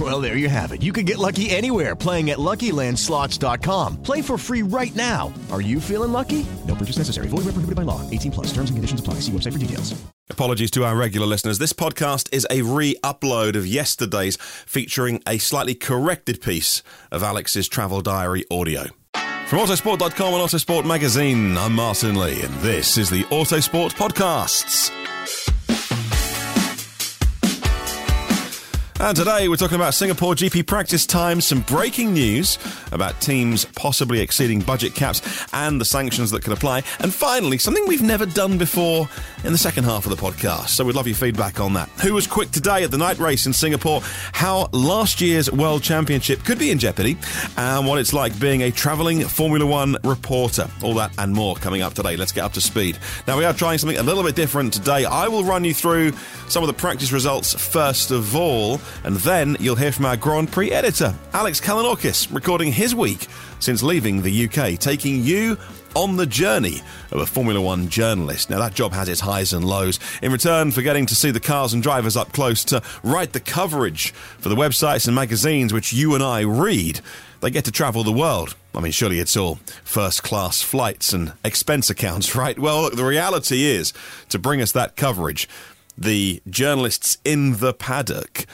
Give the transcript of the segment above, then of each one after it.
Well, there you have it. You can get lucky anywhere playing at LuckyLandSlots.com. Play for free right now. Are you feeling lucky? No purchase necessary. Void where prohibited by law. 18 plus. Terms and conditions apply. See website for details. Apologies to our regular listeners. This podcast is a re-upload of yesterday's, featuring a slightly corrected piece of Alex's travel diary audio. From Autosport.com and Autosport Magazine, I'm Martin Lee, and this is the Autosport Podcasts. And today we're talking about Singapore GP practice times, some breaking news about teams possibly exceeding budget caps and the sanctions that could apply. And finally, something we've never done before in the second half of the podcast. So we'd love your feedback on that. Who was quick today at the night race in Singapore? How last year's World Championship could be in jeopardy, and what it's like being a travelling Formula One reporter. All that and more coming up today. Let's get up to speed. Now we are trying something a little bit different today. I will run you through some of the practice results first of all. And then you'll hear from our Grand Prix editor, Alex Kalinauckas, recording his week since leaving the UK, taking you on the journey of a Formula One journalist. Now, that job has its highs and lows. In return for getting to see the cars and drivers up close, to write the coverage for the websites and magazines which you and I read, they get to travel the world. I mean, surely it's all first class flights and expense accounts, right? Well, look, the reality is to bring us that coverage, the journalists in the paddock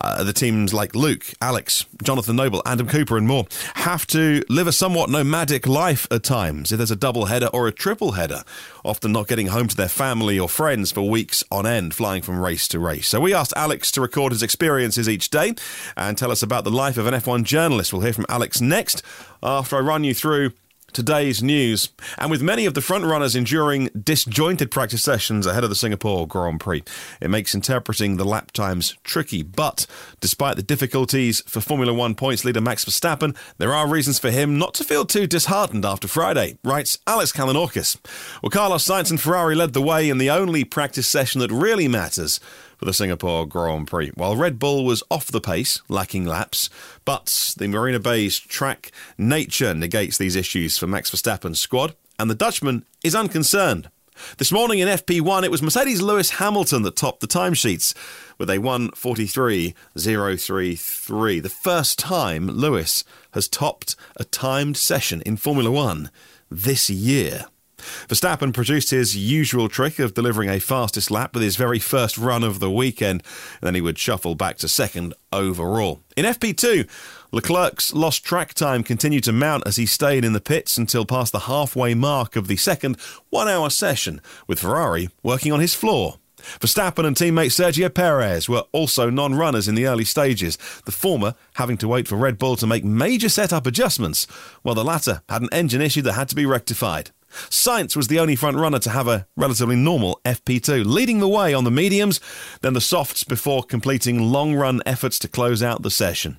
uh, the teams like Luke, Alex, Jonathan Noble, Adam Cooper, and more have to live a somewhat nomadic life at times. If there's a double header or a triple header, often not getting home to their family or friends for weeks on end, flying from race to race. So we asked Alex to record his experiences each day and tell us about the life of an F1 journalist. We'll hear from Alex next after I run you through today's news. And with many of the frontrunners enduring disjointed practice sessions ahead of the Singapore Grand Prix, it makes interpreting the lap times tricky. But despite the difficulties for Formula One points leader Max Verstappen, there are reasons for him not to feel too disheartened after Friday, writes Alex Kalinauckas. Well, Carlos Sainz and Ferrari led the way in the only practice session that really matters for the Singapore Grand Prix. While Red Bull was off the pace, lacking laps, but the Marina Bay's track nature negates these issues for Max Verstappen's squad, and the Dutchman is unconcerned. This morning in FP1, it was Mercedes Lewis Hamilton that topped the timesheets with a 143.033. The first time Lewis has topped a timed session in Formula One this year. Verstappen produced his usual trick of delivering a fastest lap with his very first run of the weekend, and then he would shuffle back to second overall. In FP2, Leclerc's lost track time continued to mount as he stayed in the pits until past the halfway mark of the second one hour session, with Ferrari working on his floor. Verstappen and teammate Sergio Perez were also non runners in the early stages, the former having to wait for Red Bull to make major setup adjustments, while the latter had an engine issue that had to be rectified. Sainz was the only front runner to have a relatively normal FP2, leading the way on the mediums, then the softs before completing long run efforts to close out the session.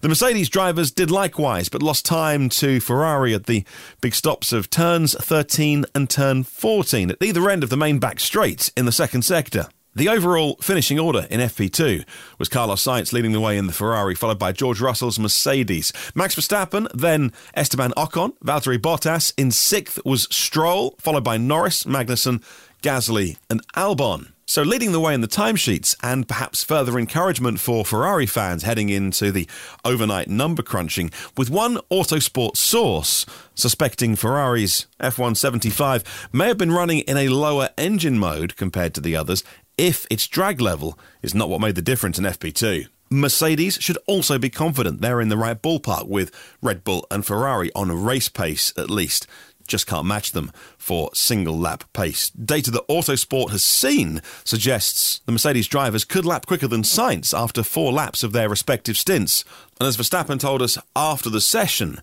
The Mercedes drivers did likewise, but lost time to Ferrari at the big stops of turns 13 and turn 14 at either end of the main back straight in the second sector. The overall finishing order in FP2 was Carlos Sainz leading the way in the Ferrari, followed by George Russell's Mercedes. Max Verstappen, then Esteban Ocon, Valtteri Bottas. In sixth was Stroll, followed by Norris, Magnussen, Gasly, and Albon. So, leading the way in the timesheets and perhaps further encouragement for Ferrari fans heading into the overnight number crunching, with one Autosport source suspecting Ferrari's F1-75 may have been running in a lower engine mode compared to the others if its drag level is not what made the difference in FP2. Mercedes should also be confident they're in the right ballpark with Red Bull and Ferrari on race pace at least just can't match them for single lap pace. Data that Autosport has seen suggests the Mercedes drivers could lap quicker than Sainz after four laps of their respective stints. And as Verstappen told us after the session,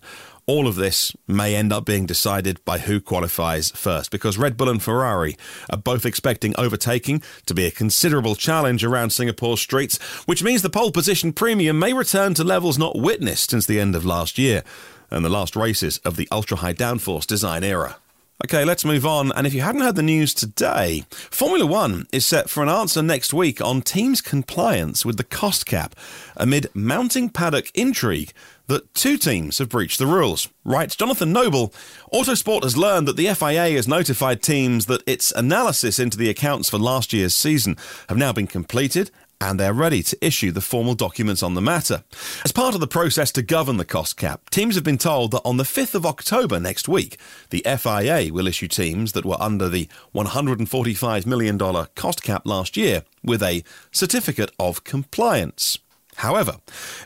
all of this may end up being decided by who qualifies first because Red Bull and Ferrari are both expecting overtaking to be a considerable challenge around Singapore's streets, which means the pole position premium may return to levels not witnessed since the end of last year and the last races of the ultra high downforce design era. Okay, let's move on. And if you hadn't heard the news today, Formula One is set for an answer next week on teams' compliance with the cost cap amid mounting paddock intrigue that two teams have breached the rules. Writes Jonathan Noble, Autosport has learned that the FIA has notified teams that its analysis into the accounts for last year's season have now been completed and they're ready to issue the formal documents on the matter. As part of the process to govern the cost cap, teams have been told that on the 5th of October next week, the FIA will issue teams that were under the $145 million cost cap last year with a certificate of compliance. However,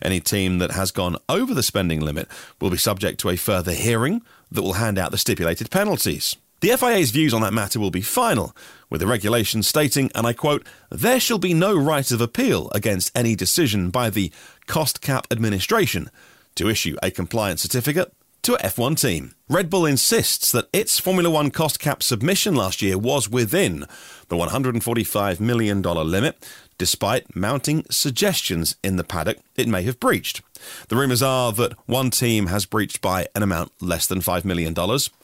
any team that has gone over the spending limit will be subject to a further hearing that will hand out the stipulated penalties. The FIA's views on that matter will be final, with the regulation stating, and I quote, there shall be no right of appeal against any decision by the Cost Cap Administration to issue a compliance certificate to a F1 team. Red Bull insists that its Formula One cost cap submission last year was within the $145 million limit, despite mounting suggestions in the paddock it may have breached. The rumours are that one team has breached by an amount less than $5 million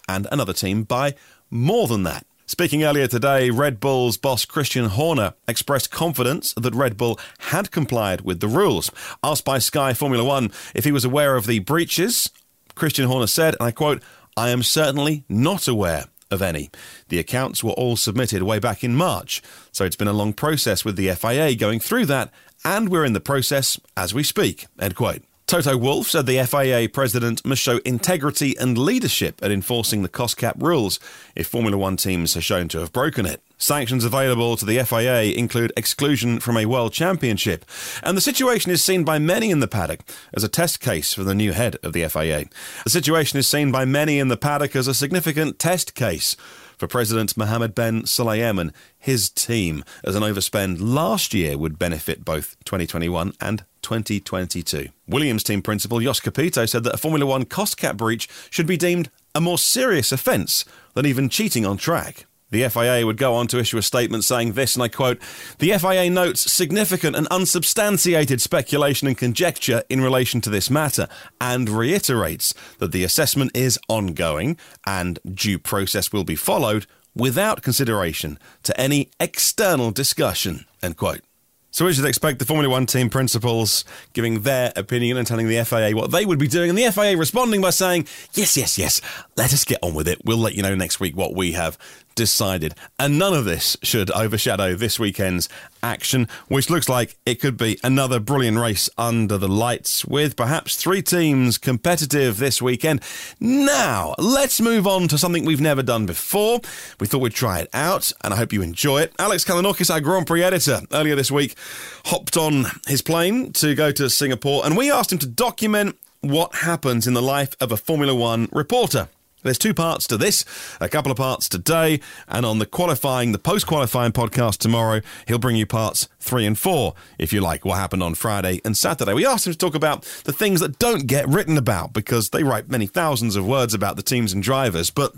and another team by more than that. Speaking earlier today, Red Bull's boss Christian Horner expressed confidence that Red Bull had complied with the rules. Asked by Sky Formula One if he was aware of the breaches, Christian Horner said, and I quote, I am certainly not aware of any. The accounts were all submitted way back in March, so it's been a long process with the FIA going through that, and we're in the process as we speak. End quote. Toto Wolff said the FIA president must show integrity and leadership at enforcing the cost cap rules if Formula One teams are shown to have broken it. Sanctions available to the FIA include exclusion from a world championship, and the situation is seen by many in the paddock as a test case for the new head of the FIA. The situation is seen by many in the paddock as a significant test case for President Mohammed bin Sulayem and his team, as an overspend last year would benefit both 2021 and 2022. Williams team principal Jost Capito said that a Formula One cost cap breach should be deemed a more serious offence than even cheating on track. The FIA would go on to issue a statement saying this, and I quote The FIA notes significant and unsubstantiated speculation and conjecture in relation to this matter and reiterates that the assessment is ongoing and due process will be followed without consideration to any external discussion. End quote. So we should expect the Formula One team principals giving their opinion and telling the FIA what they would be doing, and the FIA responding by saying, Yes, yes, yes, let us get on with it. We'll let you know next week what we have decided. And none of this should overshadow this weekend's action, which looks like it could be another brilliant race under the lights, with perhaps three teams competitive this weekend. Now, let's move on to something we've never done before. We thought we'd try it out, and I hope you enjoy it. Alex Kalinauckas, our Grand Prix editor, earlier this week hopped on his plane to go to Singapore, and we asked him to document what happens in the life of a Formula One reporter. There's two parts to this, a couple of parts today, and on the qualifying, the post qualifying podcast tomorrow, he'll bring you parts three and four, if you like, what happened on Friday and Saturday. We asked him to talk about the things that don't get written about because they write many thousands of words about the teams and drivers, but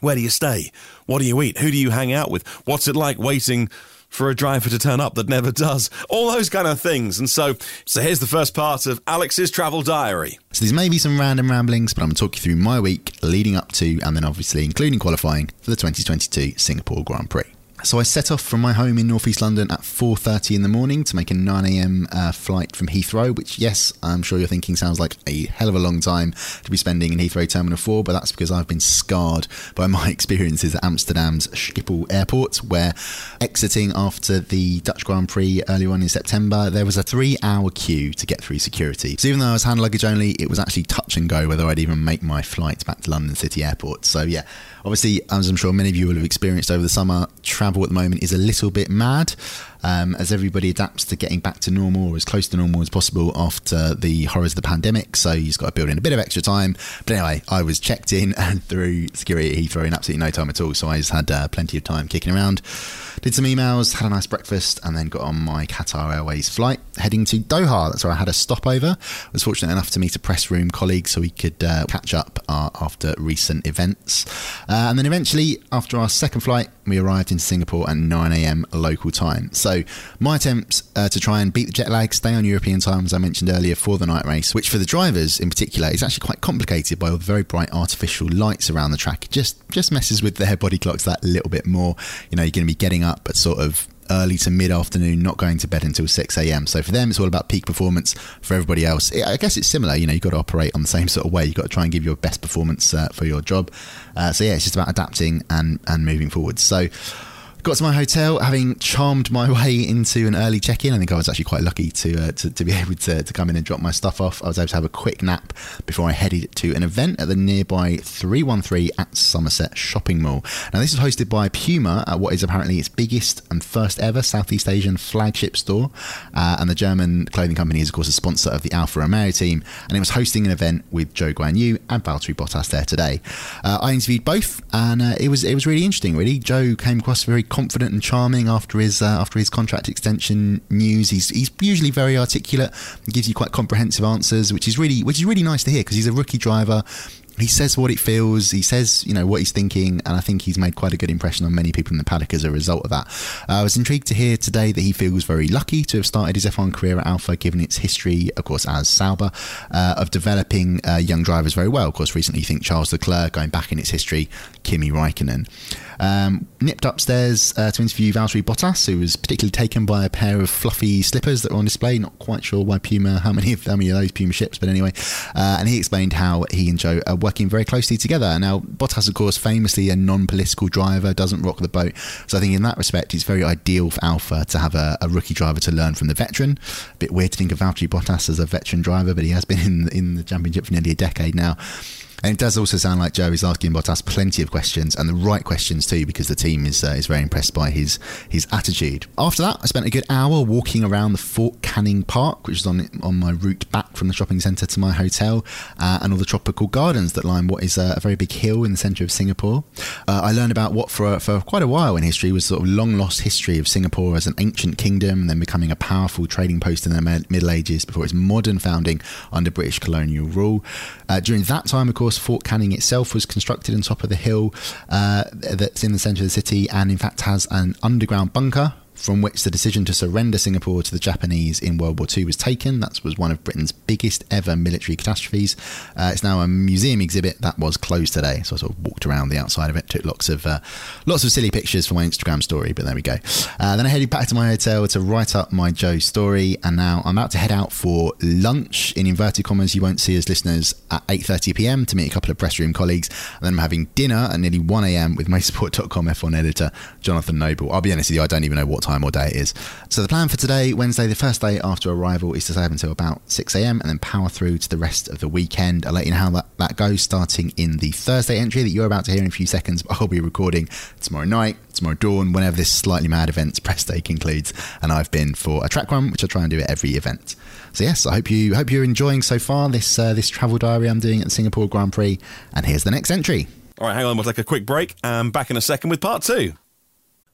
where do you stay? What do you eat? Who do you hang out with? What's it like waiting for a driver to turn up that never does. All those kind of things. And so, so here's the first part of Alex's travel diary. So these may be some random ramblings, but I'm going to talk you through my week leading up to and then obviously including qualifying for the 2022 Singapore Grand Prix. So I set off from my home in northeast London at 4:30 in the morning to make a 9 a.m. Uh, flight from Heathrow. Which, yes, I'm sure you're thinking sounds like a hell of a long time to be spending in Heathrow Terminal 4, but that's because I've been scarred by my experiences at Amsterdam's Schiphol Airport, where exiting after the Dutch Grand Prix early on in September, there was a three-hour queue to get through security. So even though I was hand luggage only, it was actually touch and go whether I'd even make my flight back to London City Airport. So yeah, obviously, as I'm sure many of you will have experienced over the summer, travel at the moment is a little bit mad um, as everybody adapts to getting back to normal or as close to normal as possible after the horrors of the pandemic. So you've got to build in a bit of extra time. But anyway, I was checked in and through security at Heathrow in absolutely no time at all. So I just had uh, plenty of time kicking around. Did some emails, had a nice breakfast, and then got on my Qatar Airways flight heading to Doha. That's where I had a stopover. I was fortunate enough to meet a press room colleague so we could uh, catch up uh, after recent events. Uh, and then eventually, after our second flight, we arrived in Singapore at 9 a.m. local time. So, my attempts uh, to try and beat the jet lag, stay on European time, as I mentioned earlier, for the night race, which for the drivers in particular is actually quite complicated by all the very bright artificial lights around the track. It just just messes with their body clocks that little bit more. You know, you're going to be getting up at sort of early to mid afternoon, not going to bed until 6 a.m. So for them, it's all about peak performance. For everybody else, I guess it's similar. You know, you've got to operate on the same sort of way. You've got to try and give your best performance uh, for your job. Uh, so yeah, it's just about adapting and, and moving forward. So got to my hotel having charmed my way into an early check-in. I think I was actually quite lucky to uh, to, to, be able to, to come in and drop my stuff off. I was able to have a quick nap before I headed to an event at the nearby 313 at Somerset shopping mall. Now this is hosted by Puma at what is apparently its biggest and first ever Southeast Asian flagship store. Uh, and the German clothing company is of course a sponsor of the Alfa Romeo team and it was hosting an event with Zhou Guan Yu and Valtteri Bottas there today. Uh, I interviewed both and uh, it was it was really interesting really. Joe came across very confident and charming after his uh, after his contract extension news. He's he's usually very articulate, gives you quite comprehensive answers, which is really which is really nice to hear because he's a rookie driver he says what it feels. He says, you know, what he's thinking, and I think he's made quite a good impression on many people in the paddock as a result of that. Uh, I was intrigued to hear today that he feels very lucky to have started his F1 career at Alfa, given its history, of course, as Sauber, uh, of developing uh, young drivers very well. Of course, recently you think Charles Leclerc, going back in its history, Kimi Raikkonen. Um, nipped upstairs uh, to interview Valtteri Bottas, who was particularly taken by a pair of fluffy slippers that were on display. Not quite sure why Puma, how many of, how many of those Puma ships, but anyway. Uh, and he explained how he and Zhou are working very closely together. Now, Bottas, of course, famously a non-political driver, doesn't rock the boat. So I think in that respect, it's very ideal for Alfa to have a, a rookie driver to learn from the veteran. A bit weird to think of Valtteri Bottas as a veteran driver, but he has been in in the championship for nearly a decade now. And it does also sound like Zhou is asking Bottas plenty of questions and the right questions too, because the team is uh, is very impressed by his his attitude. After that, I spent a good hour walking around the Fort Canning Park, which is on on my route back from the shopping centre to my hotel, uh, and all the tropical gardens that line what is a, a very big hill in the centre of Singapore. Uh, I learned about what for for quite a while in history was sort of long lost history of Singapore as an ancient kingdom, and then becoming a powerful trading post in the Middle Ages before its modern founding under British colonial rule. Uh, during that time, of course, Fort Canning itself was constructed on top of the hill uh, that's in the centre of the city, and in fact has an underground bunker from which the decision to surrender Singapore to the Japanese in World War II was taken. That was one of Britain's biggest ever military catastrophes. Uh, it's now a museum exhibit that was closed today, so I sort of walked around the outside of it, took lots of uh, lots of silly pictures for my Instagram story. But there we go. Uh, then I headed back to my hotel to write up my Zhou story, and now I'm about to head out for lunch in inverted commas. You won't see as listeners at 8:30 p.m. to meet a couple of press room colleagues, and then I'm having dinner at nearly 1 a.m. with my support.com F1 editor Jonathan Noble. I'll be honest with you, I don't even know what time or day it is. So the plan for today, Wednesday, the first day after arrival, is to stay up until about 6 a.m. and then power through to the rest of the weekend. I'll let you know how that, that goes, starting in the Thursday entry that you're about to hear in a few seconds. But I'll be recording tomorrow night, tomorrow dawn, whenever this slightly mad event's press day concludes. And I've been for a track run, which I try and do at every event. So yes, I hope you hope you're enjoying so far this uh, this travel diary I'm doing at the Singapore Grand Prix. And here's the next entry. All right, hang on. We'll take a quick break. and back in a second with part two.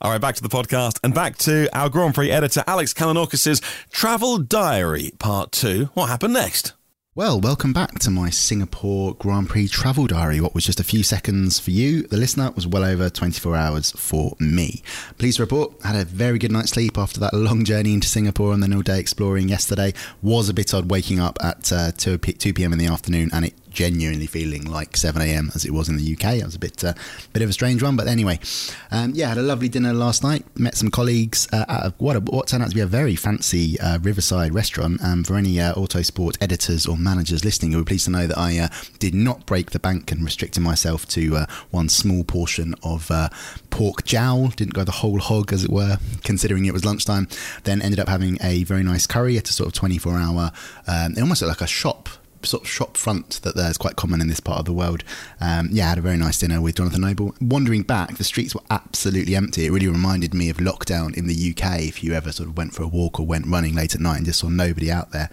All right, back to the podcast and back to our Grand Prix editor, Alex Kalinauckas' Travel Diary Part 2. What happened next? Well, welcome back to my Singapore Grand Prix travel diary. What was just a few seconds for you, the listener, was well over 24 hours for me. Please report, I had a very good night's sleep after that long journey into Singapore and then all day exploring yesterday. Was a bit odd waking up at uh, 2, 2 p.m. in the afternoon and it genuinely feeling like 7 a.m. as it was in the UK. It was a bit, uh, bit of a strange one, but anyway, um, yeah, had a lovely dinner last night. Met some colleagues uh, at what, a, what turned out to be a very fancy uh, riverside restaurant. Um, for any uh, Autosport editors or managers listening, you'll be pleased to know that I uh, did not break the bank and restricted myself to uh, one small portion of pork jowl. Didn't go the whole hog, as it were, considering it was lunchtime. Then ended up having a very nice curry at a sort of 24 hour, um, it almost looked like a shop sort of shop front that there's quite common in this part of the world. Um, yeah, I had a very nice dinner with Jonathan Noble. Wandering back, the streets were absolutely empty. It really reminded me of lockdown in the UK. If you ever sort of went for a walk or went running late at night and just saw nobody out there,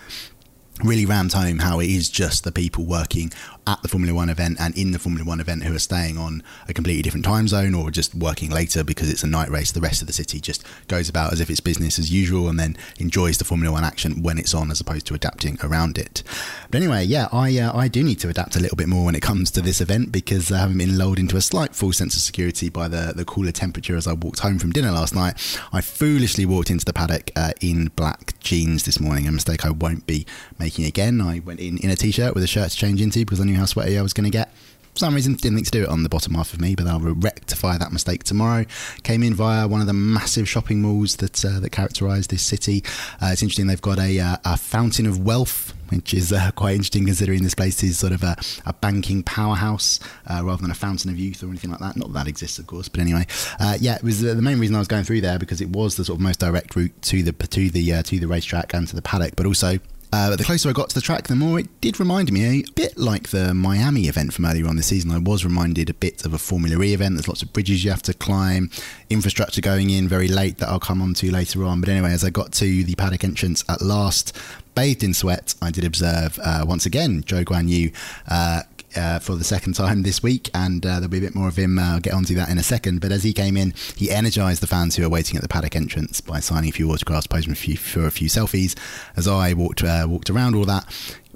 really rammed home how it is just the people working at the Formula One event and in the Formula One event who are staying on a completely different time zone or just working later because it's a night race. The rest of the city just goes about as if it's business as usual and then enjoys the Formula One action when it's on as opposed to adapting around it. But anyway, yeah, I uh, I do need to adapt a little bit more when it comes to this event because I haven't been lulled into a slight false sense of security by the, the cooler temperature as I walked home from dinner last night. I foolishly walked into the paddock uh, in black jeans this morning, a mistake I won't be making again. I went in in a t-shirt with a shirt to change into because I knew how sweaty I was going to get. For some reason, didn't think to do it on the bottom half of me, but I'll rectify that mistake tomorrow. Came in via one of the massive shopping malls that uh, that characterise this city. Uh, it's interesting; they've got a, uh, a fountain of wealth which is uh, quite interesting considering this place is sort of a, a banking powerhouse uh, rather than a fountain of youth or anything like that. Not that, that exists, of course, but anyway, uh, yeah, it was the main reason I was going through there because it was the sort of most direct route to the to the uh, to the racetrack and to the paddock, but also uh, but the closer I got to the track, the more it did remind me a bit like the Miami event from earlier on this season. I was reminded a bit of a Formula E event. There's lots of bridges you have to climb, infrastructure going in very late that I'll come on to later on. But anyway, as I got to the paddock entrance at last, bathed in sweat, I did observe uh, once again Zhou Guanyu uh, uh, for the second time this week, and uh, there'll be a bit more of him. Uh, I'll get onto that in a second. But as he came in, he energised the fans who were waiting at the paddock entrance by signing a few autographs, posing a few, for a few selfies. As I walked uh, walked around all that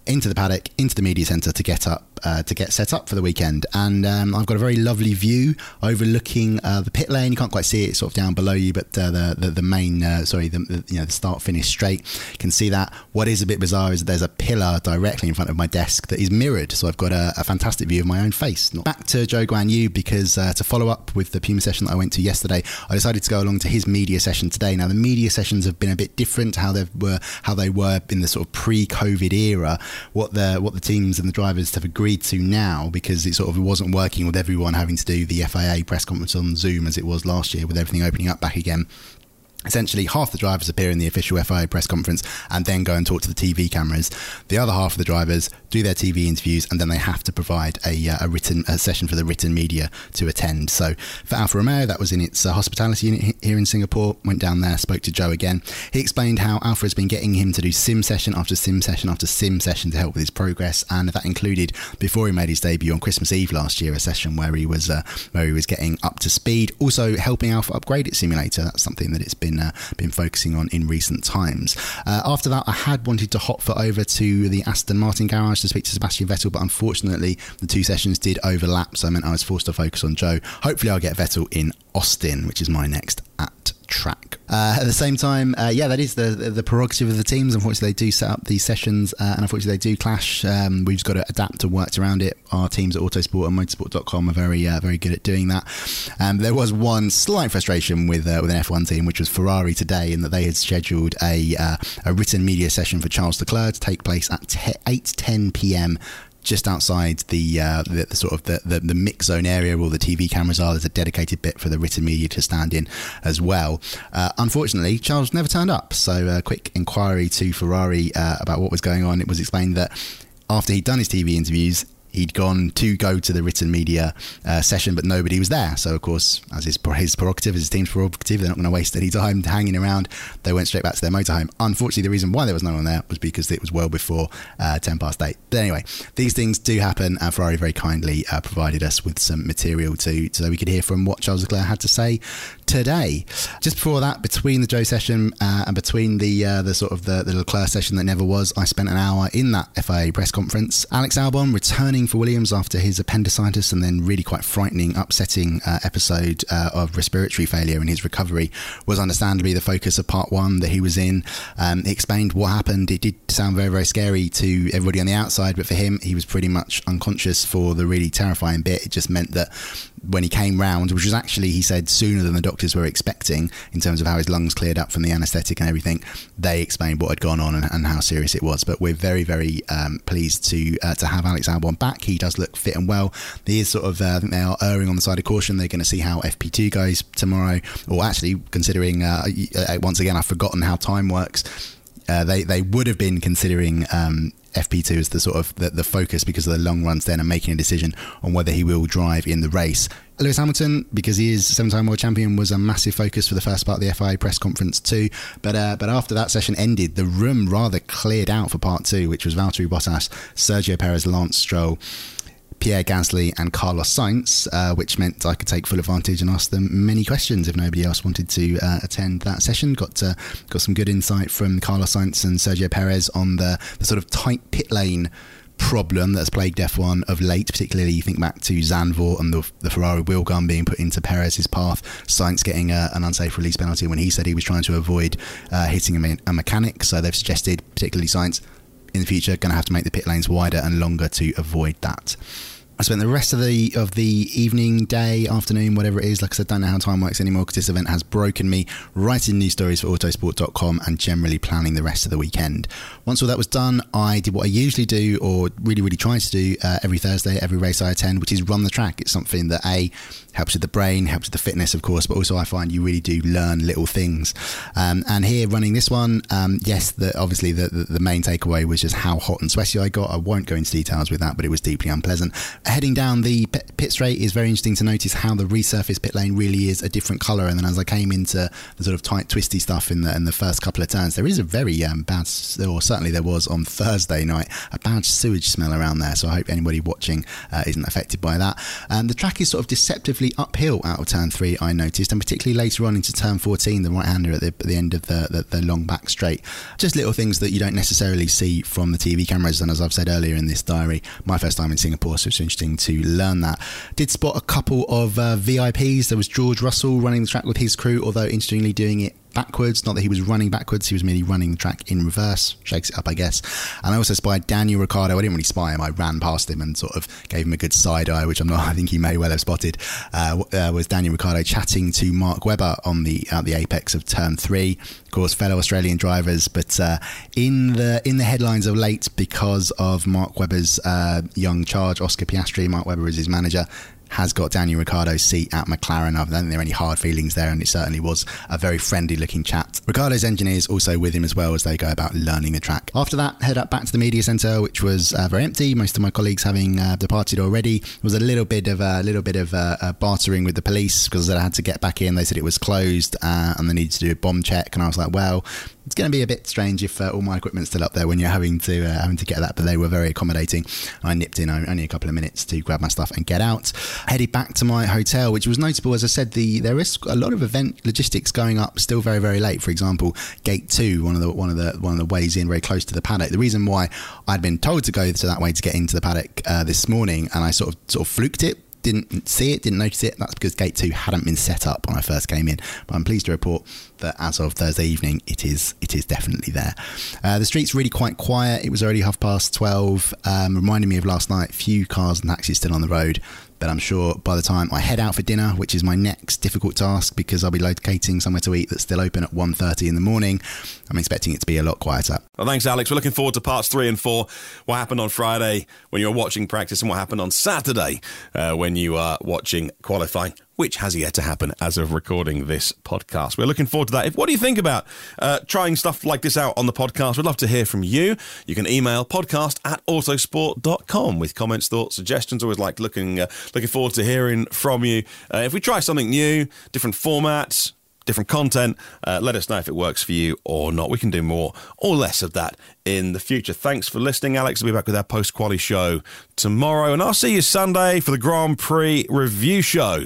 into the paddock, into the media centre to get up uh, to get set up for the weekend. And um, I've got a very lovely view overlooking uh, the pit lane. You can't quite see it sort of down below you, but uh, the, the, the main uh, sorry the, the, you know the start finish straight. You can see that. What is a bit bizarre is there's a pillar directly in front of my desk that is mirrored, so I've got a, a fantastic view of my own face. Back to Zhou Guanyu because uh, to follow up with the Puma session that I went to yesterday, I decided to go along to his media session today. Now the media sessions have been a bit different how they were how they were in the sort of pre-COVID era. What the what the teams and the drivers have agreed to now because it sort of wasn't working with everyone having to do the FIA press conference on Zoom as it was last year with everything opening up back again essentially half the drivers appear in the official FIA press conference and then go and talk to the TV cameras. The other half of the drivers do their TV interviews and then they have to provide a, uh, a written a session for the written media to attend. So for Alfa Romeo, that was in its uh, hospitality unit here in Singapore. Went down there, spoke to Zhou again. He explained how Alfa has been getting him to do sim session after sim session after sim session to help with his progress, and that included before he made his debut on Christmas Eve last year, a session where he was uh, where he was getting up to speed. Also helping Alfa upgrade its simulator. That's something that it's been been uh, been focusing on in recent times. Uh, after that, I had wanted to hop foot over to the Aston Martin garage to speak to Sebastian Vettel, but unfortunately, the two sessions did overlap, so I meant I was forced to focus on Zhou. Hopefully, I'll get Vettel in Austin, which is my next at track. Uh, at the same time, uh, yeah, that is the the prerogative of the teams. Unfortunately, they do set up these sessions, uh, and unfortunately, they do clash. Um, we've just got to adapt and work around it. Our teams at Autosport and Motorsport.com are very uh, very good at doing that. Um, there was one slight frustration with uh, with an F1 team, which was Ferrari today, in that they had scheduled a uh, a written media session for Charles Leclerc to take place at 8:10 p.m just outside the, uh, the, the, sort of the, the, the, mix zone area where all the TV cameras are. There's a dedicated bit for the written media to stand in as well. Uh, unfortunately, Charles never turned up. So, a quick inquiry to Ferrari uh, about what was going on. It was explained that after he'd done his TV interviews, he'd gone to go to the written media uh, session, but nobody was there. So, of course, as his, his prerogative, as his team's prerogative, they're not going to waste any time hanging around. They went straight back to their motorhome. Unfortunately, the reason why there was no one there was because it was well before uh, 10 past 8. But anyway, these things do happen, and Ferrari very kindly uh, provided us with some material to so we could hear from what Charles Leclerc had to say today. Just before that, between the Zhou session uh, and between the uh, the sort of the, the Leclerc session that never was, I spent an hour in that FIA press conference. Alex Albon returning for Williams after his appendicitis and then really quite frightening, upsetting uh, episode uh, of respiratory failure and his recovery was understandably the focus of part one that he was in. Um, he explained what happened. It did sound very, very scary to everybody on the outside, but for him, he was pretty much unconscious for the really terrifying bit. It just meant that when he came round, which was actually, he said, sooner than the doctors were expecting in terms of how his lungs cleared up from the anaesthetic and everything. They explained what had gone on and, and how serious it was. But we're very, very um, pleased to uh, to have Alex Albon back. He does look fit and well. He is sort of, uh, I think they are erring on the side of caution. They're going to see how FP2 goes tomorrow, or actually, considering uh, uh, once again, I've forgotten how time works. Uh, they they would have been considering um, FP2 as the sort of the, the focus because of the long runs then and making a decision on whether he will drive in the race. Lewis Hamilton, because he is seven-time world champion, was a massive focus for the first part of the FIA press conference too. But uh, but after that session ended, the room rather cleared out for part two, which was Valtteri Bottas, Sergio Perez, Lance Stroll. Pierre Gasly and Carlos Sainz, uh, which meant I could take full advantage and ask them many questions if nobody else wanted to uh, attend that session. Got uh, got some good insight from Carlos Sainz and Sergio Perez on the, the sort of tight pit lane problem that's plagued F1 of late, particularly you think back to Zandvoort and the, the Ferrari wheel gun being put into Perez's path, Sainz getting a, an unsafe release penalty when he said he was trying to avoid uh, hitting a, a mechanic. So they've suggested, particularly Sainz, in the future, going to have to make the pit lanes wider and longer to avoid that. I spent the rest of the of the evening, day, afternoon, whatever it is. Like I said, don't know how time works anymore because this event has broken me. Writing news stories for Autosport.com and generally planning the rest of the weekend. Once all that was done, I did what I usually do, or really, really try to do uh, every Thursday, every race I attend, which is run the track. It's something that a helps with the brain, helps with the fitness, of course, but also I find you really do learn little things. Um, and here, running this one, um, yes, the, obviously the, the, the main takeaway was just how hot and sweaty I got. I won't go into details with that, but it was deeply unpleasant heading down the pit straight is very interesting to notice how the resurfaced pit lane really is a different colour. And then as I came into the sort of tight, twisty stuff in the in the first couple of turns, there is a very um, bad, or certainly there was on Thursday night, a bad sewage smell around there. So I hope anybody watching uh, isn't affected by that. Um, the track is sort of deceptively uphill out of turn three, I noticed, and particularly later on into turn 14, the right hander at the, at the end of the, the, the long back straight. Just little things that you don't necessarily see from the TV cameras. And as I've said earlier in this diary, my first time in Singapore, so it's interesting to learn that. Did spot a couple of uh, VIPs. There was George Russell running the track with his crew, although interestingly doing it backwards. Not that he was running backwards, he was merely running the track in reverse. Shakes it up, I guess. And I also spied Daniel Ricciardo. I didn't really spy him. I ran past him and sort of gave him a good side eye, which I'm not. I think he may well have spotted. Uh, uh, was Daniel Ricciardo chatting to Mark Webber on the at the apex of turn three. Of course, fellow Australian drivers, but uh, in the in the headlines of late because of Mark Webber's uh, young charge, Oscar Piastri. Mark Webber is his manager has got Daniel Ricciardo's seat at McLaren. I don't think there are any hard feelings there, and it certainly was a very friendly looking chat. Ricciardo's engineers also with him as well as they go about learning the track. After that, head up back to the media centre, which was uh, very empty. Most of my colleagues having uh, departed already. There was a little bit of a little bit of uh, bartering with the police because I had to get back in. They said it was closed uh, and they needed to do a bomb check, and I was like, well, it's going to be a bit strange if uh, all my equipment's still up there when you're having to uh, having to get that. But they were very accommodating. I nipped in only a couple of minutes to grab my stuff and get out. Headed back to my hotel, which was notable as I said. The there is a lot of event logistics going up still very very late. For example, Gate Two, one of the one of the one of the ways in very close to the paddock. The reason why I'd been told to go to that way to get into the paddock uh, this morning, and I sort of sort of fluked it didn't see it, didn't notice it. That's because Gate 2 hadn't been set up when I first came in. But I'm pleased to report that as of Thursday evening, it is it is definitely there. Uh, the street's really quite quiet. It was already half past 12, um, reminding me of last night. Few cars and taxis still on the road but I'm sure by the time I head out for dinner, which is my next difficult task because I'll be locating somewhere to eat that's still open at 1.30 in the morning, I'm expecting it to be a lot quieter. Well, thanks, Alex. We're looking forward to parts three and four. What happened on Friday when you were watching practice and what happened on Saturday uh, when you are watching qualifying which has yet to happen as of recording this podcast. We're looking forward to that. If, what do you think about uh, trying stuff like this out on the podcast? We'd love to hear from you. You can email podcast at autosport.com with comments, thoughts, suggestions. Always like looking, uh, looking forward to hearing from you. Uh, if we try something new, different formats, different content. Uh, let us know if it works for you or not. We can do more or less of that in the future. Thanks for listening. Alex will be back with our post quality show tomorrow, and I'll see you Sunday for the Grand Prix review show.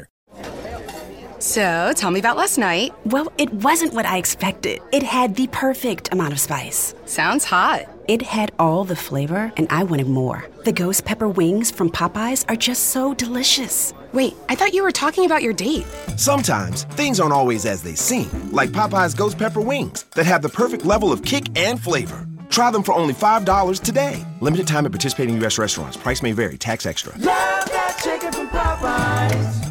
So, tell me about last night. Well, it wasn't what I expected. It had the perfect amount of spice. Sounds hot. It had all the flavor, and I wanted more. The ghost pepper wings from Popeyes are just so delicious. Wait, I thought you were talking about your date. Sometimes things aren't always as they seem, like Popeye's ghost pepper wings that have the perfect level of kick and flavor. Try them for only $5 today. Limited time at participating U.S. restaurants. Price may vary. Tax extra. Love that chicken from Popeyes.